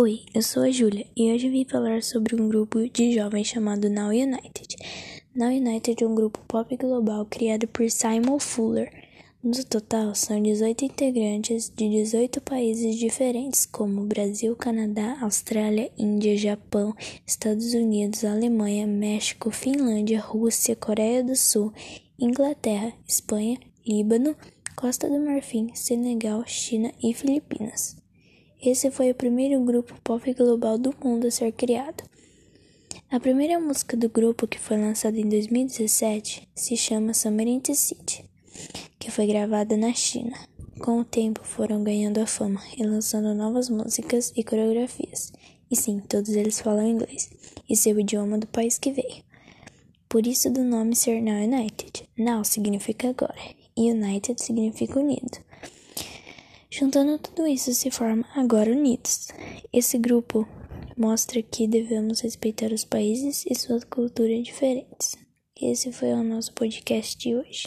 Oi, eu sou a Júlia e hoje vim falar sobre um grupo de jovens chamado Now United. Now United é um grupo pop global criado por Simon Fuller. No total, são 18 integrantes de 18 países diferentes, como Brasil, Canadá, Austrália, Índia, Japão, Estados Unidos, Alemanha, México, Finlândia, Rússia, Coreia do Sul, Inglaterra, Espanha, Líbano, Costa do Marfim, Senegal, China e Filipinas. Esse foi o primeiro grupo pop global do mundo a ser criado. A primeira música do grupo, que foi lançada em 2017, se chama Summer in the City, que foi gravada na China. Com o tempo, foram ganhando a fama e lançando novas músicas e coreografias. E sim, todos eles falam inglês, e seu idioma do país que veio. Por isso do nome ser Now United. Now significa agora, e United significa unido. Juntando tudo isso se forma Agora Unidos. Esse grupo mostra que devemos respeitar os países e suas culturas diferentes. Esse foi o nosso podcast de hoje.